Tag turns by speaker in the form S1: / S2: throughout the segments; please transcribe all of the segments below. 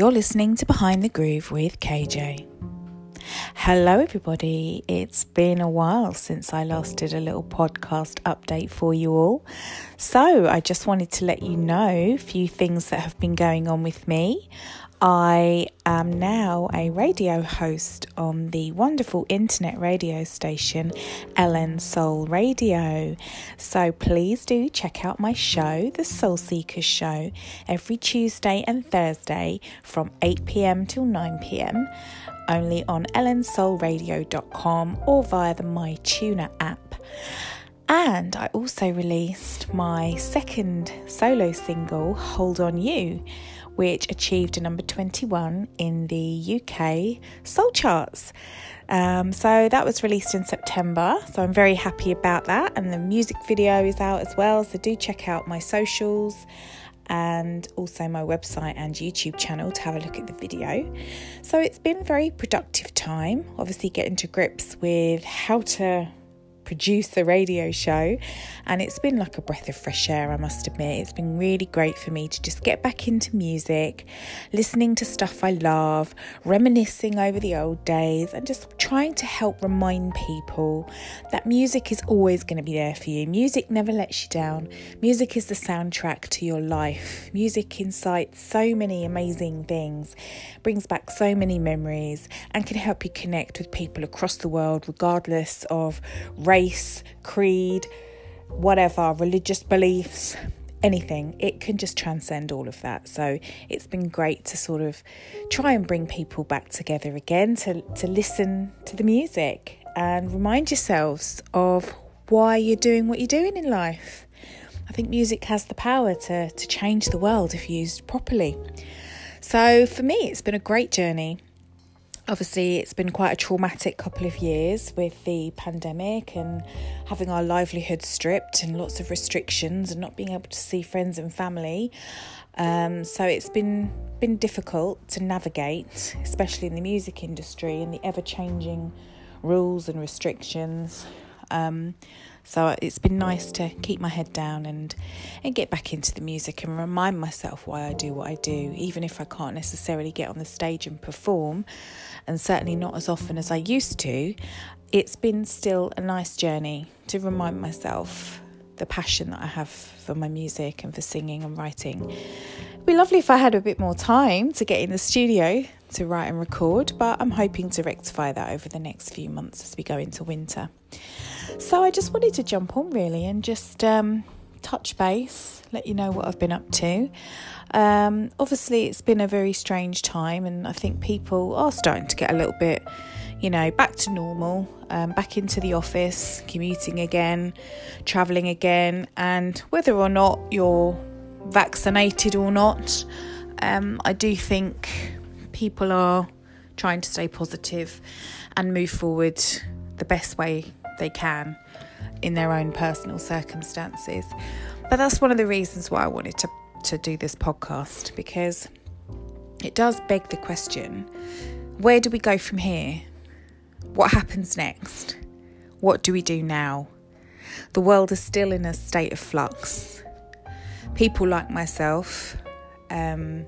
S1: You're listening to Behind the Groove with KayJay. Hello, everybody. It's been a while since I last did a little podcast update for you all. So, I just wanted to let you know a few things that have been going on with me. I am now a radio host on the wonderful internet radio station LN Soul Radio. So please do check out my show, The Soul Seekers Show, every Tuesday and Thursday from 8 pm till 9 pm, only on lnsoulradio.com or via the MyTuner app. And I also released my second solo single, Hold On You which achieved a number 21 in the UK soul charts. Um, so that was released in September. So I'm very happy about that. And the music video is out as well. So do check out my socials and also my website and YouTube channel to have a look at the video. So it's been a very productive time, obviously getting to grips with how to produce the radio show, and it's been like a breath of fresh air, I must admit. It's been really great for me to just get back into music, listening to stuff I love, reminiscing over the old days, and just trying to help remind people that music is always going to be there for you. Music never lets you down. Music is the soundtrack to your life. Music incites so many amazing things, brings back so many memories, and can help you connect with people across the world, regardless of race race, creed, whatever, religious beliefs, anything. It can just transcend all of that. So it's been great to sort of try and bring people back together again to, to listen to the music and remind yourselves of why you're doing what you're doing in life. I think music has the power to, to change the world if used properly. So for me, it's been a great journey obviously it's been quite a traumatic couple of years with the pandemic and having our livelihood stripped and lots of restrictions and not being able to see friends and family. Um, so it's been been difficult to navigate especially in the music industry and the ever changing rules and restrictions. Um, so it's been nice to keep my head down and and get back into the music and remind myself why I do what I do, even if I can't necessarily get on the stage and perform, and certainly not as often as I used to. It's been still a nice journey to remind myself the passion that I have for my music and for singing and writing. It'd be lovely if I had a bit more time to get in the studio to write and record, but I'm hoping to rectify that over the next few months as we go into winter. So I just wanted to jump on really and just um, touch base, let you know what I've been up to. Um, obviously, it's been a very strange time, and I think people are starting to get a little bit, you know, back to normal, um, back into the office, commuting again, traveling again, and whether or not you're vaccinated or not, um, I do think people are trying to stay positive and move forward the best way they can in their own personal circumstances. But that's one of the reasons why I wanted to, to do this podcast because it does beg the question where do we go from here? What happens next? What do we do now? The world is still in a state of flux. People like myself, um,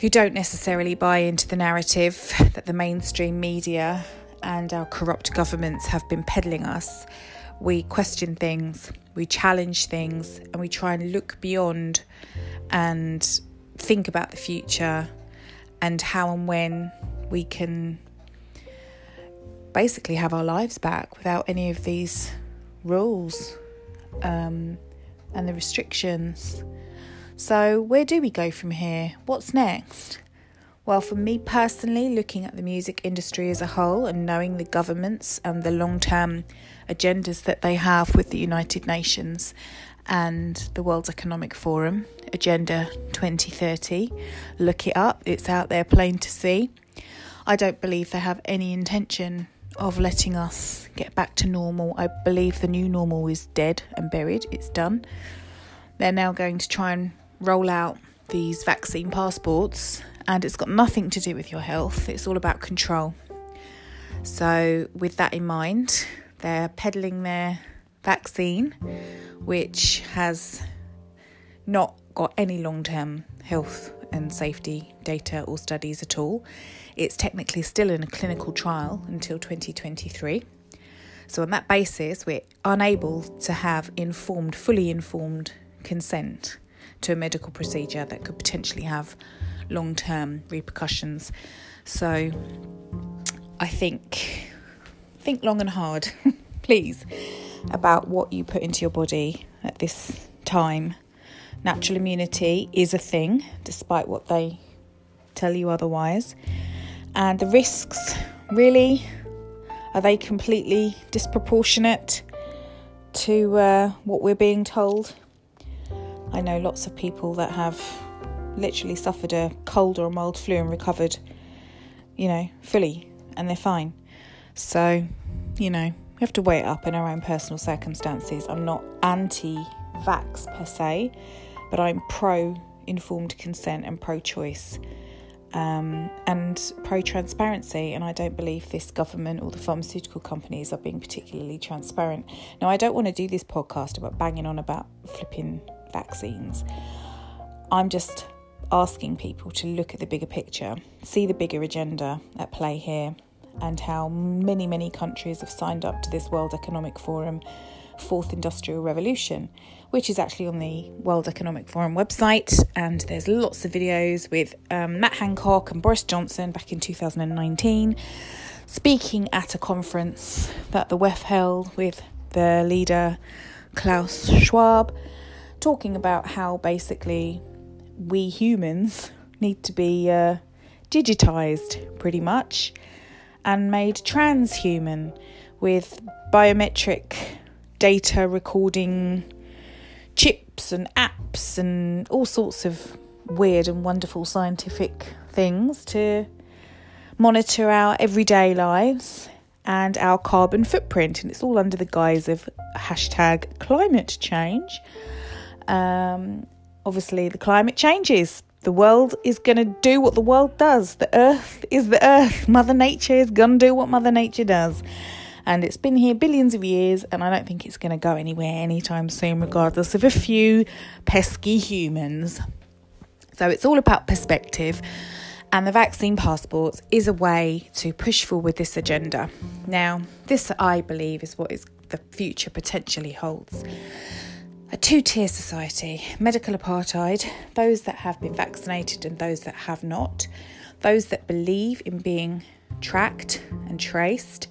S1: who don't necessarily buy into the narrative that the mainstream media and our corrupt governments have been peddling us, we question things, we challenge things, and we try and look beyond and think about the future and how and when we can basically have our lives back without any of these rules um, and the restrictions. So, where do we go from here? What's next? Well, for me personally, looking at the music industry as a whole and knowing the governments and the long term agendas that they have with the United Nations and the World Economic Forum, Agenda 2030, look it up, it's out there plain to see. I don't believe they have any intention of letting us get back to normal. I believe the new normal is dead and buried, it's done. They're now going to try and roll out these vaccine passports and it's got nothing to do with your health, it's all about control. So, with that in mind, they're peddling their vaccine, which has not got any long term health and safety data or studies at all. It's technically still in a clinical trial until 2023. So, on that basis, we're unable to have informed, fully informed consent to a medical procedure that could potentially have long term repercussions. So, I think think long and hard, please, about what you put into your body at this time. Natural immunity is a thing, despite what they tell you otherwise. And the risks, really, are they completely disproportionate to uh, what we're being told? I know lots of people that have literally suffered a cold or a mild flu and recovered, you know, fully, and they're fine. So, you know, we have to weigh it up in our own personal circumstances. I'm not anti vax per se, but I'm pro informed consent and pro choice. Um, and pro transparency. And I don't believe this government or the pharmaceutical companies are being particularly transparent. Now, I don't want to do this podcast about banging on about flipping vaccines. I'm just asking people to look at the bigger picture, see the bigger agenda at play here, and how many, many countries have signed up to this World Economic Forum Fourth Industrial Revolution, which is actually on the World Economic Forum website. And there's lots of videos with um, Matt Hancock and Boris Johnson back in 2019 speaking at a conference that the WEF held with the leader Klaus Schwab, talking about how basically we humans need to be uh, digitized pretty much and made transhuman with biometric data recording chips and apps and all sorts of weird and wonderful scientific things to monitor our everyday lives and our carbon footprint. And it's all under the guise of hashtag climate change. Um, obviously, the climate changes. The world is going to do what the world does. The earth is the earth. Mother Nature is going to do what Mother Nature does. And it's been here billions of years, and I don't think it's going to go anywhere anytime soon, regardless of a few pesky humans. So it's all about perspective. And the vaccine passports is a way to push forward this agenda. Now, this, I believe, is what is the future potentially holds a two tier society. Medical apartheid, those that have been vaccinated and those that have not, those that believe in being tracked and traced,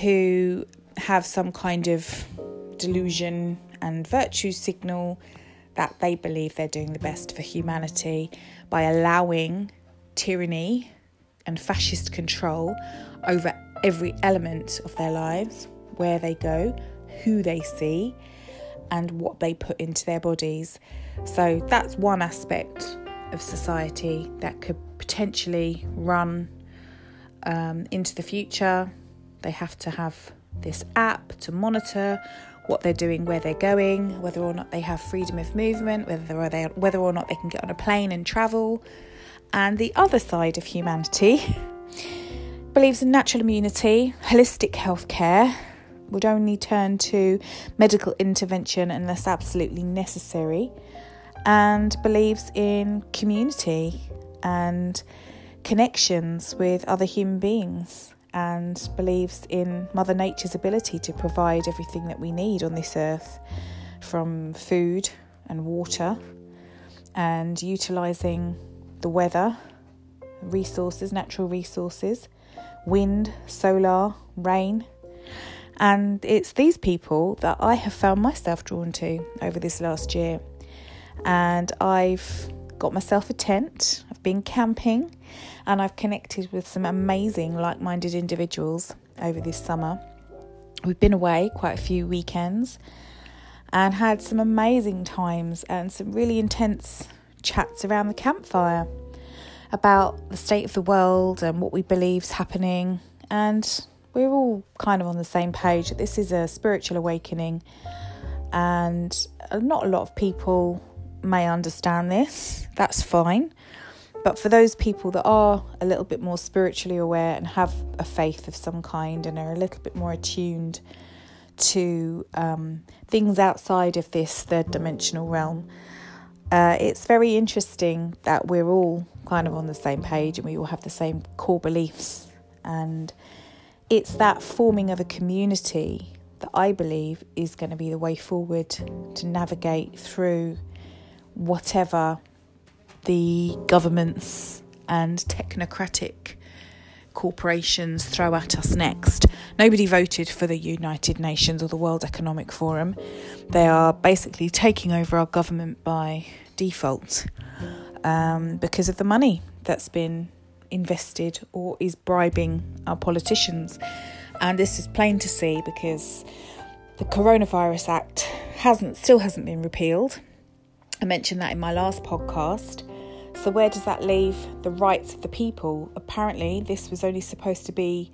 S1: who have some kind of delusion and virtue signal that they believe they're doing the best for humanity by allowing tyranny and fascist control over every element of their lives, where they go, who they see, and what they put into their bodies. So that's one aspect of society that could potentially run um, into the future. They have to have this app to monitor what they're doing, where they're going, whether or not they have freedom of movement, whether or, they, whether or not they can get on a plane and travel. And the other side of humanity believes in natural immunity, holistic healthcare, would only turn to medical intervention unless absolutely necessary, and believes in community and connections with other human beings, and believes in Mother Nature's ability to provide everything that we need on this earth from food and water and utilizing the weather, resources, natural resources, wind, solar, rain, and it's these people that I have found myself drawn to over this last year. And I've got myself a tent, I've been camping, and I've connected with some amazing like minded individuals over this summer. We've been away quite a few weekends and had some amazing times and some really intense chats around the campfire about the state of the world and what we believe is happening and we're all kind of on the same page. This is a spiritual awakening, and not a lot of people may understand this. That's fine. But for those people that are a little bit more spiritually aware and have a faith of some kind and are a little bit more attuned to um, things outside of this third dimensional realm, uh, it's very interesting that we're all kind of on the same page and we all have the same core beliefs. And it's that forming of a community that I believe is going to be the way forward to navigate through whatever the governments and technocratic corporations throw at us next. Nobody voted for the United Nations or the World Economic Forum. They are basically taking over our government by default um, because of the money that's been invested or is bribing our politicians. And this is plain to see because the Coronavirus Act hasn't still hasn't been repealed. I mentioned that in my last podcast. So, where does that leave the rights of the people? Apparently, this was only supposed to be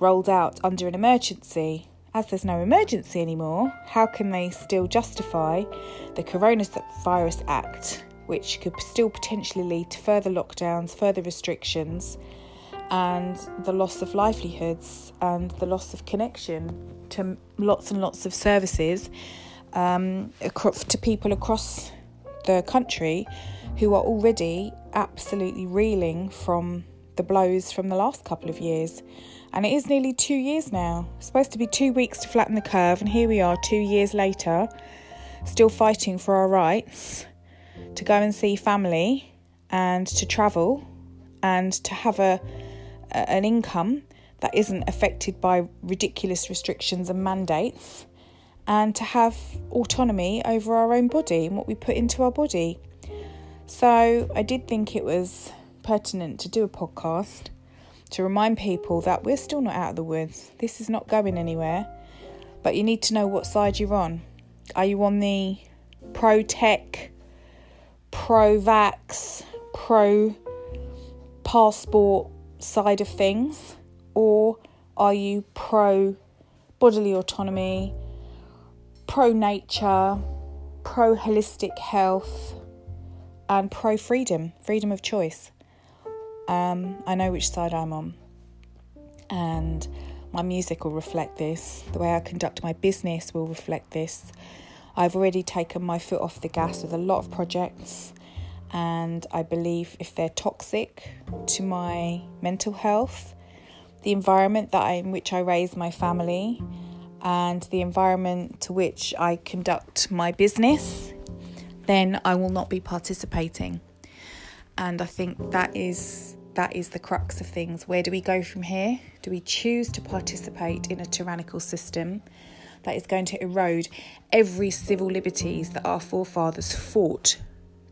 S1: rolled out under an emergency. As there's no emergency anymore, how can they still justify the Coronavirus Act, which could still potentially lead to further lockdowns, further restrictions, and the loss of livelihoods and the loss of connection to lots and lots of services um, to people across the country who are already absolutely reeling from the blows from the last couple of years. And it is nearly two years now. It's supposed to be two weeks to flatten the curve, and here we are two years later, still fighting for our rights to go and see family and to travel and to have a, a an income that isn't affected by ridiculous restrictions and mandates and to have autonomy over our own body and what we put into our body. So I did think it was pertinent to do a podcast to remind people that we're still not out of the woods. This is not going anywhere, but you need to know what side you're on. Are you on the pro tech, pro vax, pro passport side of things, or are you pro bodily autonomy, pro nature, pro holistic health? and pro freedom, freedom of choice. Um, I know which side I'm on. And my music will reflect this. The way I conduct my business will reflect this. I've already taken my foot off the gas with a lot of projects, and I believe if they're toxic to my mental health, the environment that I, in which I raise my family, and the environment to which I conduct my business then I will not be participating. And I think that is that is the crux of things. Where do we go from here? Do we choose to participate in a tyrannical system that is going to erode every civil liberties that our forefathers fought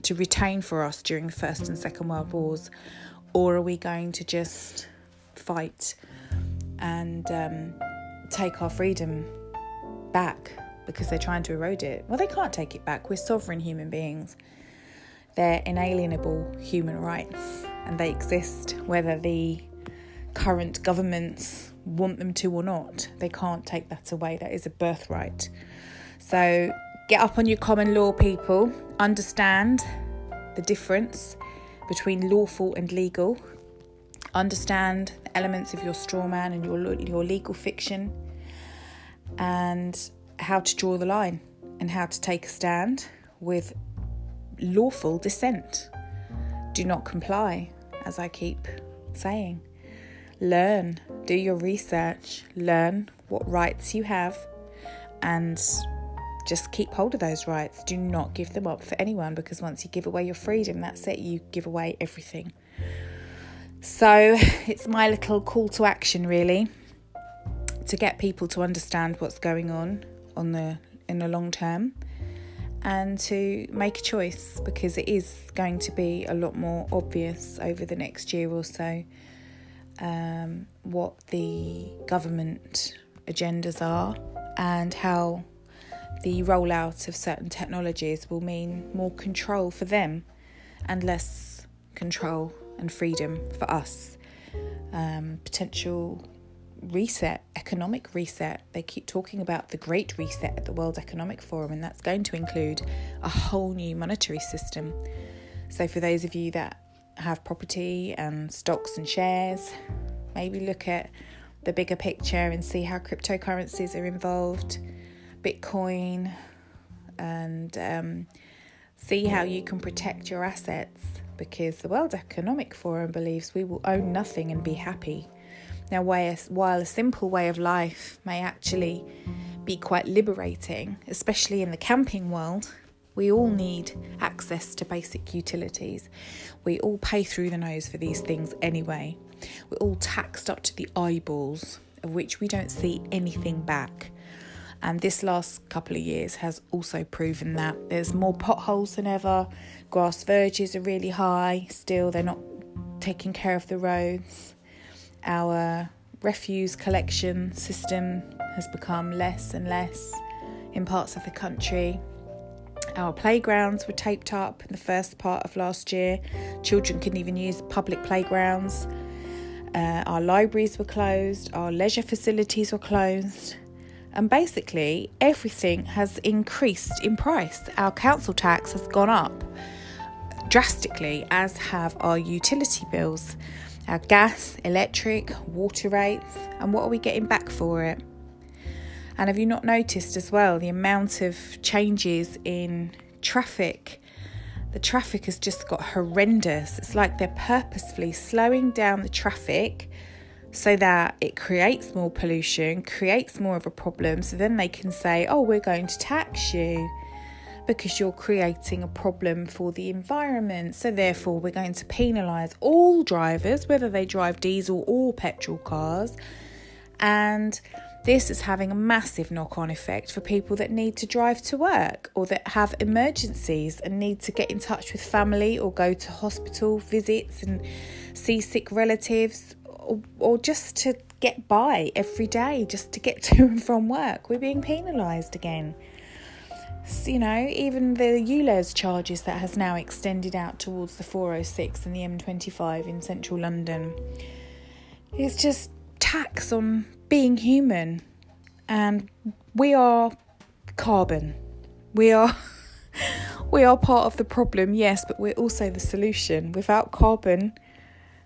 S1: to retain for us during the First and Second World Wars? Or are we going to just fight and um, take our freedom back because they're trying to erode it. Well, they can't take it back. We're sovereign human beings. They're inalienable human rights and they exist whether the current governments want them to or not. They can't take that away. That is a birthright. So get up on your common law, people. Understand the difference between lawful and legal. Understand the elements of your straw man and your, your legal fiction. And how to draw the line and how to take a stand with lawful dissent. Do not comply, as I keep saying. Learn, do your research, learn what rights you have, and just keep hold of those rights. Do not give them up for anyone because once you give away your freedom, that's it, you give away everything. So it's my little call to action, really, to get people to understand what's going on on the in the long term and to make a choice because it is going to be a lot more obvious over the next year or so um, what the government agendas are and how the rollout of certain technologies will mean more control for them and less control and freedom for us. Um, potential reset, economic reset. They keep talking about the Great Reset at the World Economic Forum, and that's going to include a whole new monetary system. So, for those of you that have property and stocks and shares, maybe look at the bigger picture and see how cryptocurrencies are involved, Bitcoin, and um, See how you can protect your assets because the World Economic Forum believes we will own nothing and be happy. Now, while a simple way of life may actually be quite liberating, especially in the camping world, we all need access to basic utilities. We all pay through the nose for these things anyway. We're all taxed up to the eyeballs, of which we don't see anything back. And this last couple of years has also proven that there's more potholes than ever. Grass verges are really high, still, they're not taking care of the roads. Our refuse collection system has become less and less in parts of the country. Our playgrounds were taped up in the first part of last year. Children couldn't even use public playgrounds. Uh, our libraries were closed, our leisure facilities were closed, and basically everything has increased in price. Our council tax has gone up drastically, as have our utility bills, our gas, electric, water rates, and what are we getting back for it? And have you not noticed as well the amount of changes in traffic? The traffic has just got horrendous. It's like they're purposefully slowing down the traffic so that it creates more pollution, creates more of a problem. So then they can say, oh, we're going to tax you because you're creating a problem for the environment. So therefore, we're going to penalise all drivers, whether they drive diesel or petrol cars. And this is having a massive knock on effect for people that need to drive to work or that have emergencies and need to get in touch with family or go to hospital visits and see sick relatives or, or just to get by every day, just to get to and from work. We're being penalised again. You know, even the ULEZ charges that has now extended out towards the 406 and the M25 in central London. It's just tax on being human. And we are carbon. We are we are part of the problem, yes, but we're also the solution. Without carbon,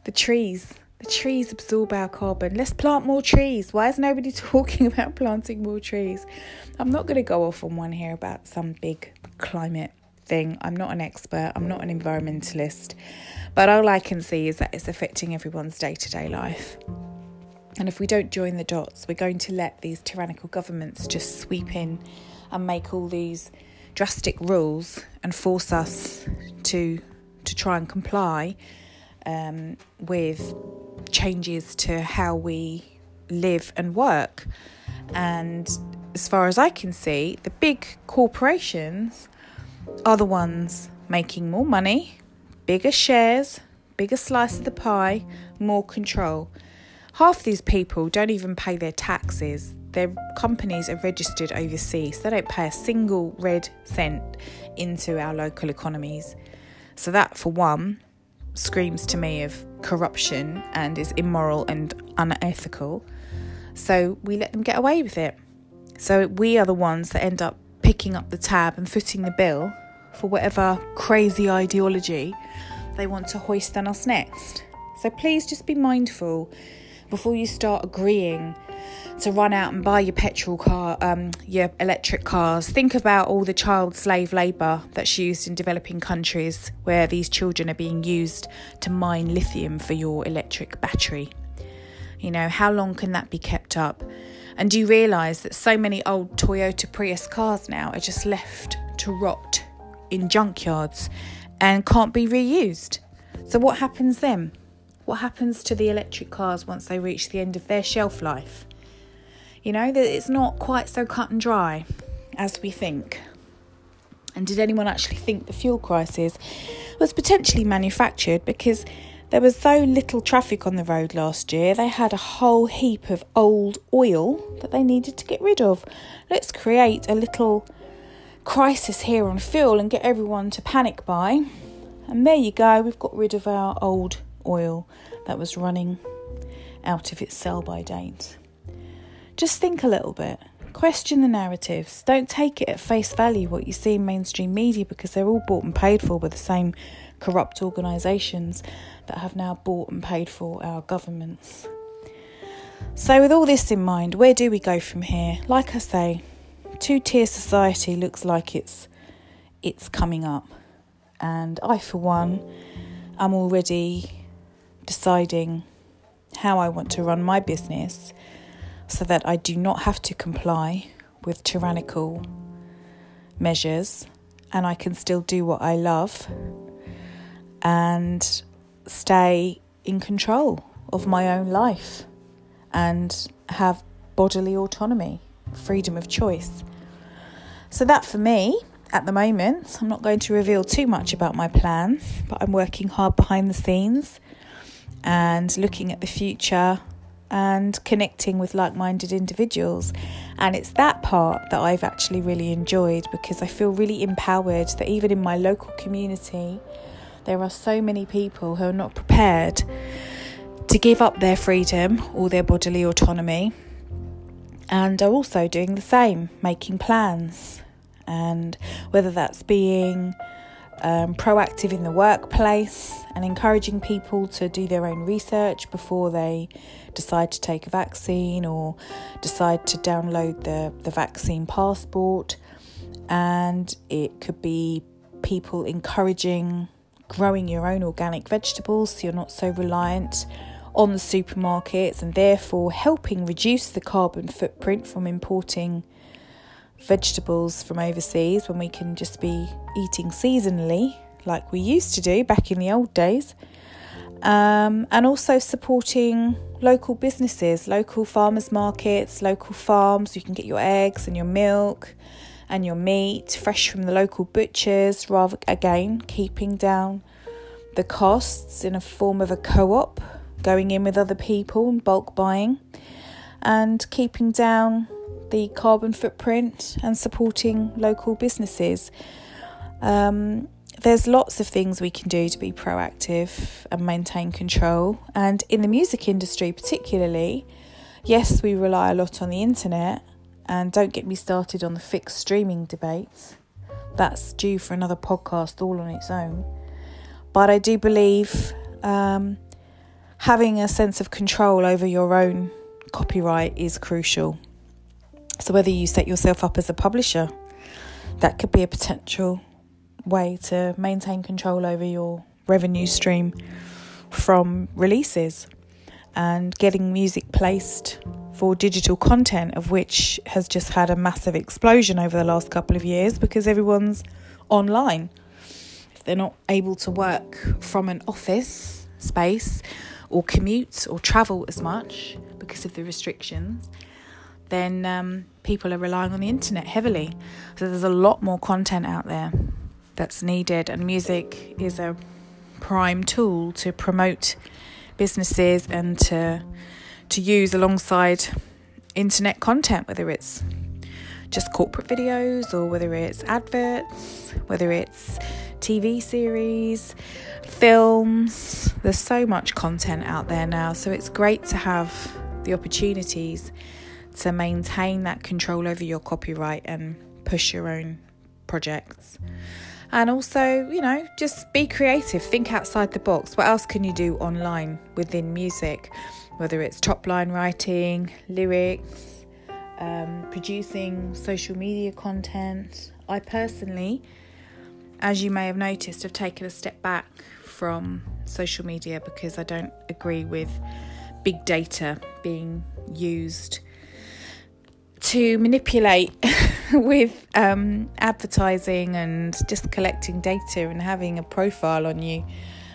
S1: the trees, the trees absorb our carbon. Let's plant more trees. Why is nobody talking about planting more trees? I'm not going to go off on one here about some big climate thing. I'm not an expert, I'm not an environmentalist, but all I can see is that it's affecting everyone's day to day life. And if we don't join the dots, we're going to let these tyrannical governments just sweep in and make all these drastic rules and force us to to try and comply um, with changes to how we live and work. And as far as I can see, the big corporations are the ones making more money, bigger shares, bigger slice of the pie, more control. Half these people don't even pay their taxes. Their companies are registered overseas. So they don't pay a single red cent into our local economies. So, that for one screams to me of corruption and is immoral and unethical. So, we let them get away with it. So, we are the ones that end up picking up the tab and footing the bill for whatever crazy ideology they want to hoist on us next. So, please just be mindful before you start agreeing to run out and buy your petrol car, um, your electric cars, think about all the child slave labour that's used in developing countries where these children are being used to mine lithium for your electric battery. You know, how long can that be kept up? And do you realise that so many old Toyota Prius cars now are just left to rot in junkyards and can't be reused? So, what happens then? What happens to the electric cars once they reach the end of their shelf life? You know, that it's not quite so cut and dry as we think. And did anyone actually think the fuel crisis was potentially manufactured because there was so little traffic on the road last year? They had a whole heap of old oil that they needed to get rid of. Let's create a little crisis here on fuel and get everyone to panic buy. And there you go, we've got rid of our old oil that was running out of its sell by date. Just think a little bit. Question the narratives. Don't take it at face value what you see in mainstream media because they're all bought and paid for by the same corrupt organisations that have now bought and paid for our governments. So, with all this in mind, where do we go from here? Like I say, two tier society looks like it's it's coming up. And I, for one, am already deciding how I want to run my business so that I do not have to comply with tyrannical measures and I can still do what I love and stay in control of my own life and have bodily autonomy, freedom of choice. So, that for me at the moment, I'm not going to reveal too much about my plans, but I'm working hard behind the scenes and looking at the future and connecting with like minded individuals. And it's that part that I've actually really enjoyed because I feel really empowered that even in my local community, there are so many people who are not prepared to give up their freedom or their bodily autonomy and are also doing the same, making plans. And whether that's being um, proactive in the workplace and encouraging people to do their own research before they decide to take a vaccine or decide to download the, the vaccine passport. And it could be people encouraging growing your own organic vegetables so you're not so reliant on the supermarkets and therefore helping reduce the carbon footprint from importing vegetables from overseas when we can just be eating seasonally like we used to do back in the old days. Um, and also supporting local businesses, local farmers markets, local farms. You can get your eggs and your milk and your meat fresh from the local butchers, rather again keeping down the costs in a form of a co op, going in with other people and bulk buying, and keeping down the carbon footprint and supporting local businesses. Um, there's lots of things we can do to be proactive and maintain control. And in the music industry, particularly, yes, we rely a lot on the internet. And don't get me started on the fixed streaming debate. That's due for another podcast all on its own. But I do believe um, having a sense of control over your own copyright is crucial. So, whether you set yourself up as a publisher, that could be a potential way to maintain control over your revenue stream from releases and getting music placed for digital content, of which has just had a massive explosion over the last couple of years because everyone's online. If they're not able to work from an office space or commute or travel as much because of the restrictions, then um, people are relying on the internet heavily. So there's a lot more content out there that's needed, and music is a prime tool to promote businesses and to to use alongside internet content, whether it's just corporate videos or whether it's adverts, whether it's TV series, films. There's so much content out there now, so it's great to have the opportunities to maintain that control over your copyright and push your own projects. And also, you know, just be creative, think outside the box. What else can you do online within music? Whether it's top line writing, lyrics, um, producing social media content. I personally, as you may have noticed, have taken a step back from social media because I don't agree with big data being used to manipulate with um, advertising and just collecting data and having a profile on you.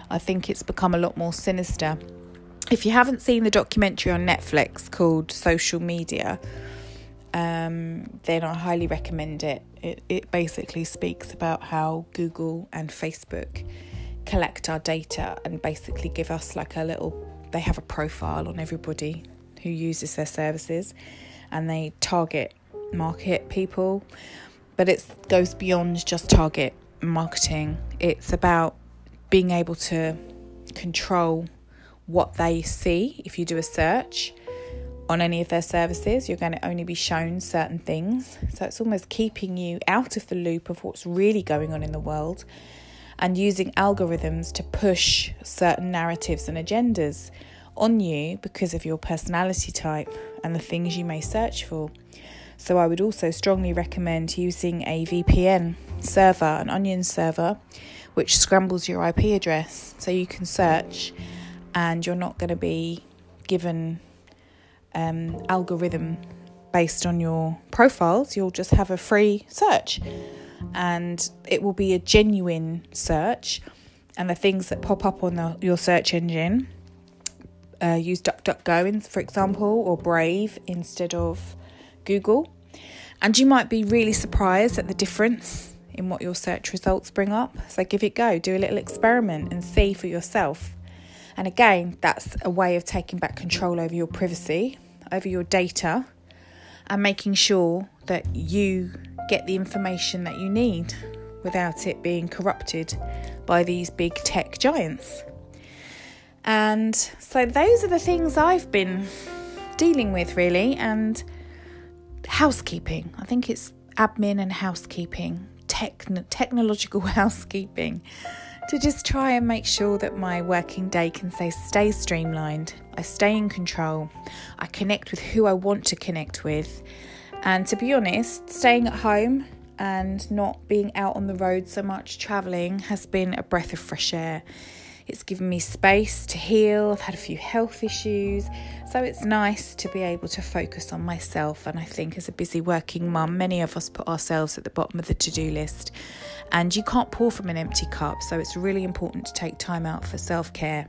S1: I think it's become a lot more sinister. If you haven't seen the documentary on Netflix called Social Media, um, then I highly recommend it. it. It basically speaks about how Google and Facebook collect our data and basically give us like a little, they have a profile on everybody who uses their services and they target market people, but it goes beyond just target marketing. It's about being able to control what they see. If you do a search on any of their services, you're going to only be shown certain things. So it's almost keeping you out of the loop of what's really going on in the world and using algorithms to push certain narratives and agendas on you because of your personality type and the things you may search for. So, I would also strongly recommend using a VPN server, an onion server, which scrambles your IP address so you can search and you're not going to be given um, algorithm based on your profiles. You'll just have a free search and it will be a genuine search. And the things that pop up on the, your search engine, uh, use DuckDuckGo, for example, or Brave instead of Google. And you might be really surprised at the difference in what your search results bring up. So give it go, do a little experiment and see for yourself. And again, that's a way of taking back control over your privacy, over your data, and making sure that you get the information that you need without it being corrupted by these big tech giants. And so, those are the things I've been dealing with, really. And housekeeping, I think it's admin and housekeeping, techn- technological housekeeping, to just try and make sure that my working day can say, stay streamlined. I stay in control. I connect with who I want to connect with. And to be honest, staying at home and not being out on the road so much, travelling, has been a breath of fresh air. It's given me space to heal. I've had a few health issues. So it's nice to be able to focus on myself. And I think, as a busy working mum, many of us put ourselves at the bottom of the to do list. And you can't pour from an empty cup. So it's really important to take time out for self care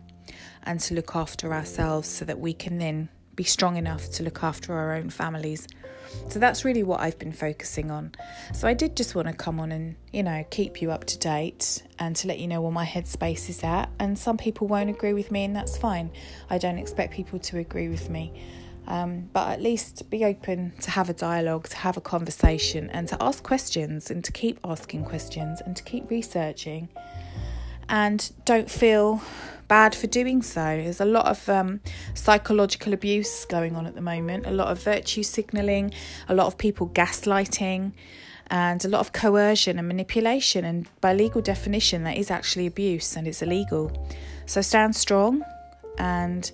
S1: and to look after ourselves so that we can then be strong enough to look after our own families. So that's really what I've been focusing on. So I did just want to come on and, you know, keep you up to date and to let you know where my headspace is at. And some people won't agree with me, and that's fine. I don't expect people to agree with me. Um, but at least be open to have a dialogue, to have a conversation, and to ask questions, and to keep asking questions, and to keep researching. And don't feel bad for doing so. There's a lot of um, psychological abuse going on at the moment, a lot of virtue signalling, a lot of people gaslighting, and a lot of coercion and manipulation. And by legal definition, that is actually abuse and it's illegal. So stand strong and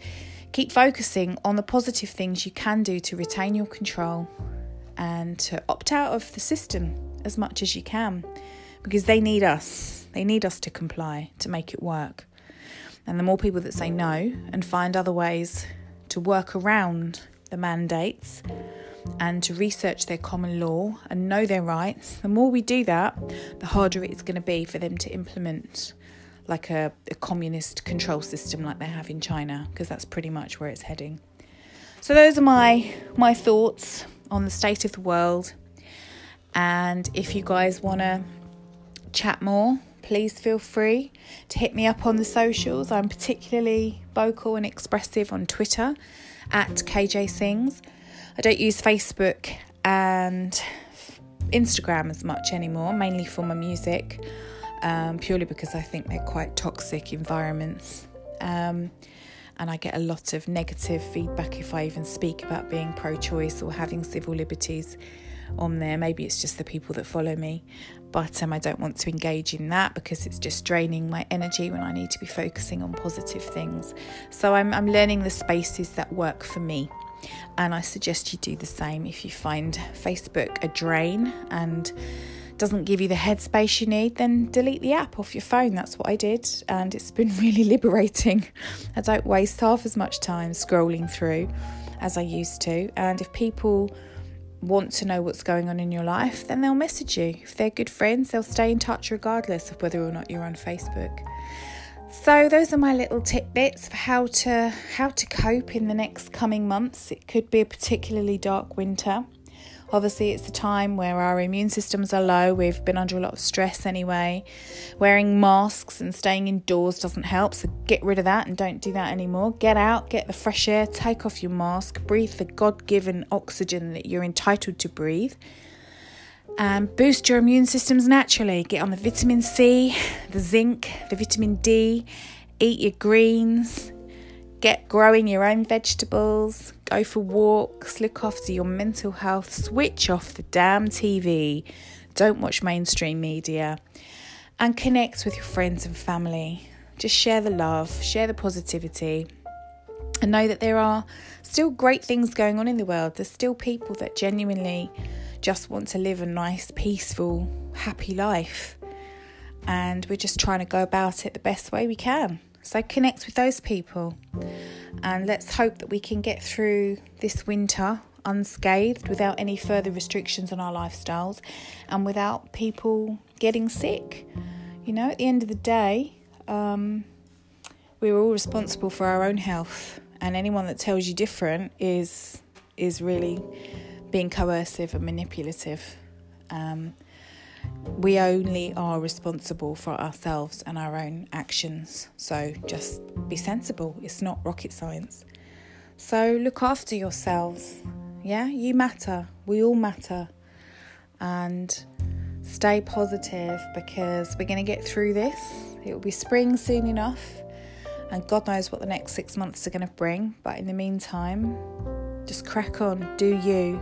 S1: keep focusing on the positive things you can do to retain your control and to opt out of the system as much as you can because they need us. They need us to comply to make it work. And the more people that say no and find other ways to work around the mandates and to research their common law and know their rights, the more we do that, the harder it's going to be for them to implement like a, a communist control system like they have in China, because that's pretty much where it's heading. So those are my my thoughts on the state of the world. And if you guys want to chat more, please feel free to hit me up on the socials. I'm particularly vocal and expressive on Twitter at KJ Sings. I don't use Facebook and Instagram as much anymore, mainly for my music, um, purely because I think they're quite toxic environments. Um, and I get a lot of negative feedback if I even speak about being pro choice or having civil liberties on there. Maybe it's just the people that follow me, but um, I don't want to engage in that because it's just draining my energy when I need to be focusing on positive things. So I'm, I'm learning the spaces that work for me. And I suggest you do the same if you find Facebook a drain and doesn't give you the headspace you need, then delete the app off your phone. That's what I did, and it's been really liberating. I don't waste half as much time scrolling through as I used to. And if people want to know what's going on in your life, then they'll message you. If they're good friends, they'll stay in touch regardless of whether or not you're on Facebook. So those are my little tidbits for how to how to cope in the next coming months. It could be a particularly dark winter. Obviously, it's a time where our immune systems are low. We've been under a lot of stress anyway. Wearing masks and staying indoors doesn't help, so get rid of that and don't do that anymore. Get out, get the fresh air, take off your mask, breathe the God given oxygen that you're entitled to breathe. And boost your immune systems naturally. Get on the vitamin C, the zinc, the vitamin D, eat your greens, Get growing your own vegetables, go for walks, look after your mental health, switch off the damn TV, don't watch mainstream media, and connect with your friends and family. Just share the love, share the positivity, and know that there are still great things going on in the world. There's still people that genuinely just want to live a nice, peaceful, happy life. And we're just trying to go about it the best way we can. So connect with those people. And let's hope that we can get through this winter unscathed without any further restrictions on our lifestyles and without people getting sick. You know, at the end of the day, um, we're all responsible for our own health, and anyone that tells you different is is really being coercive and manipulative. Um, we only are responsible for ourselves and our own actions. So just be sensible. It's not rocket science. So look after yourselves. Yeah, you matter. We all matter. And stay positive because we're going to get through this. It will be spring soon enough. And God knows what the next six months are going to bring. But in the meantime, just crack on, do you.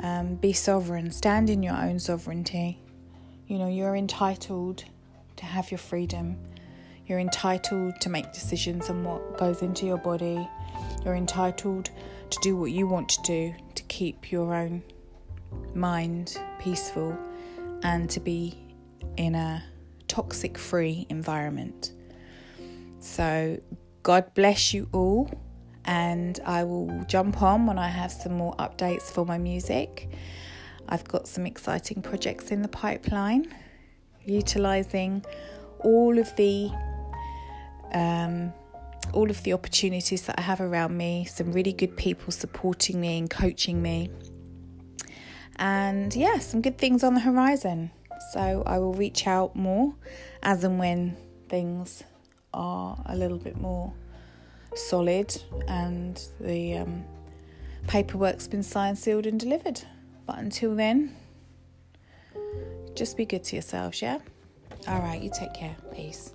S1: Um, be sovereign, stand in your own sovereignty. You know, you're entitled to have your freedom. You're entitled to make decisions on what goes into your body. You're entitled to do what you want to do to keep your own mind peaceful and to be in a toxic free environment. So, God bless you all, and I will jump on when I have some more updates for my music. I've got some exciting projects in the pipeline, utilizing all of the um, all of the opportunities that I have around me, some really good people supporting me and coaching me. And yeah, some good things on the horizon. So I will reach out more as and when things are a little bit more solid and the um, paperwork's been signed, sealed, and delivered. But until then, just be good to yourselves, yeah? All right, you take care. Peace.